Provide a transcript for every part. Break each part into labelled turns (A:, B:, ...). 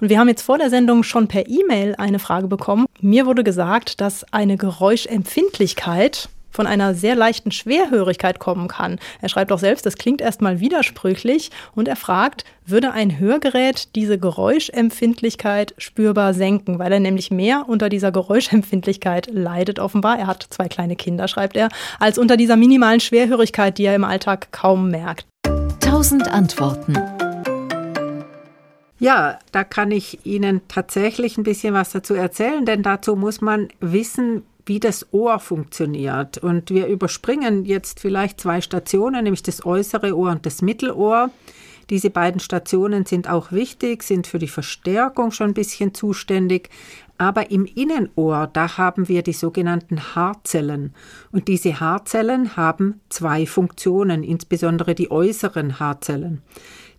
A: Und wir haben jetzt vor der Sendung schon per E-Mail eine Frage bekommen. Mir wurde gesagt, dass eine Geräuschempfindlichkeit von einer sehr leichten Schwerhörigkeit kommen kann. Er schreibt auch selbst, das klingt erstmal widersprüchlich und er fragt, würde ein Hörgerät diese Geräuschempfindlichkeit spürbar senken, weil er nämlich mehr unter dieser Geräuschempfindlichkeit leidet offenbar. Er hat zwei kleine Kinder, schreibt er, als unter dieser minimalen Schwerhörigkeit, die er im Alltag kaum merkt.
B: Tausend Antworten.
C: Ja, da kann ich Ihnen tatsächlich ein bisschen was dazu erzählen, denn dazu muss man wissen, wie das Ohr funktioniert. Und wir überspringen jetzt vielleicht zwei Stationen, nämlich das äußere Ohr und das Mittelohr. Diese beiden Stationen sind auch wichtig, sind für die Verstärkung schon ein bisschen zuständig. Aber im Innenohr, da haben wir die sogenannten Haarzellen. Und diese Haarzellen haben zwei Funktionen, insbesondere die äußeren Haarzellen.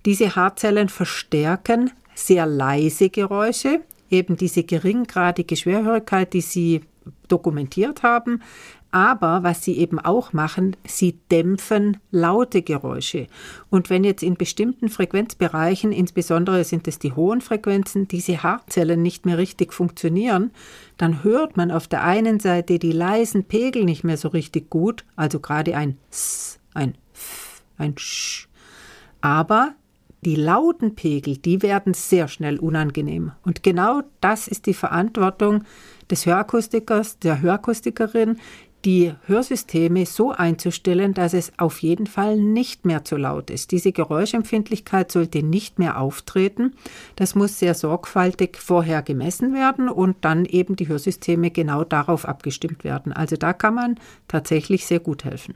C: Diese Haarzellen verstärken sehr leise Geräusche, eben diese geringgradige Schwerhörigkeit, die Sie dokumentiert haben. Aber was sie eben auch machen, sie dämpfen laute Geräusche. Und wenn jetzt in bestimmten Frequenzbereichen, insbesondere sind es die hohen Frequenzen, diese Haarzellen nicht mehr richtig funktionieren, dann hört man auf der einen Seite die leisen Pegel nicht mehr so richtig gut, also gerade ein S, ein F, ein Sch. Aber die lauten Pegel, die werden sehr schnell unangenehm. Und genau das ist die Verantwortung des Hörakustikers, der Hörakustikerin, die Hörsysteme so einzustellen, dass es auf jeden Fall nicht mehr zu laut ist. Diese Geräuschempfindlichkeit sollte nicht mehr auftreten. Das muss sehr sorgfältig vorher gemessen werden und dann eben die Hörsysteme genau darauf abgestimmt werden. Also da kann man tatsächlich sehr gut helfen.